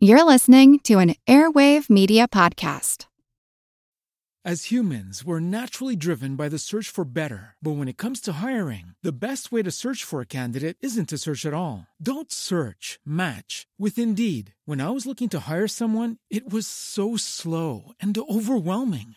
You're listening to an Airwave Media Podcast. As humans, we're naturally driven by the search for better. But when it comes to hiring, the best way to search for a candidate isn't to search at all. Don't search, match with Indeed. When I was looking to hire someone, it was so slow and overwhelming.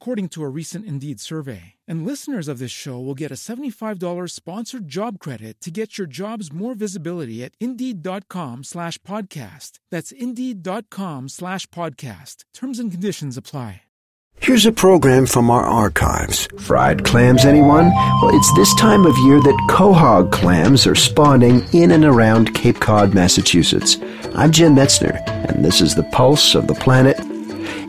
according to a recent Indeed survey. And listeners of this show will get a $75 sponsored job credit to get your jobs more visibility at Indeed.com slash podcast. That's Indeed.com slash podcast. Terms and conditions apply. Here's a program from our archives. Fried clams, anyone? Well, it's this time of year that quahog clams are spawning in and around Cape Cod, Massachusetts. I'm Jim Metzner, and this is the pulse of the planet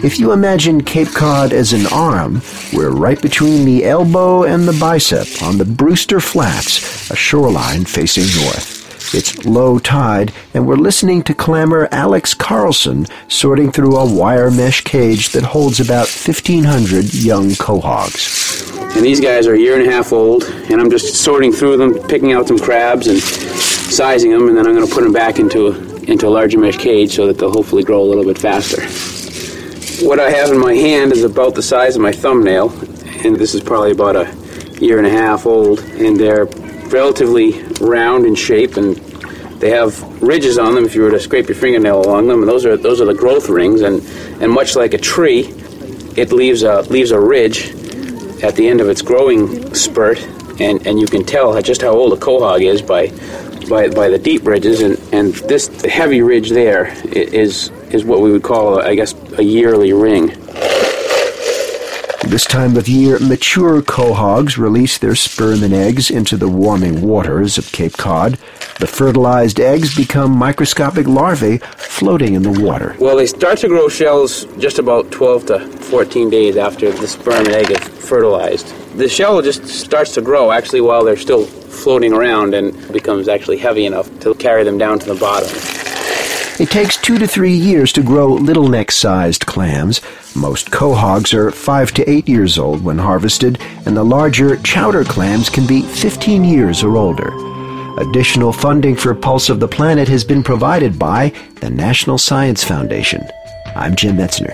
if you imagine Cape Cod as an arm, we're right between the elbow and the bicep on the Brewster Flats, a shoreline facing north. It's low tide, and we're listening to clammer Alex Carlson sorting through a wire mesh cage that holds about 1,500 young quahogs. And these guys are a year and a half old, and I'm just sorting through them, picking out some crabs and sizing them, and then I'm going to put them back into, into a larger mesh cage so that they'll hopefully grow a little bit faster. What I have in my hand is about the size of my thumbnail, and this is probably about a year and a half old, and they're relatively round in shape, and they have ridges on them if you were to scrape your fingernail along them, and those are those are the growth rings, and and much like a tree, it leaves a leaves a ridge at the end of its growing spurt, and and you can tell just how old a quahog is by by, by the deep ridges, and, and this heavy ridge there is is what we would call, I guess, a yearly ring. This time of year, mature quahogs release their sperm and eggs into the warming waters of Cape Cod. The fertilized eggs become microscopic larvae floating in the water. Well, they start to grow shells just about 12 to 14 days after the sperm and egg is fertilized. The shell just starts to grow actually while they're still floating around and becomes actually heavy enough to carry them down to the bottom. It takes two to three years to grow little neck sized clams. Most quahogs are five to eight years old when harvested, and the larger chowder clams can be 15 years or older. Additional funding for Pulse of the Planet has been provided by the National Science Foundation. I'm Jim Metzner.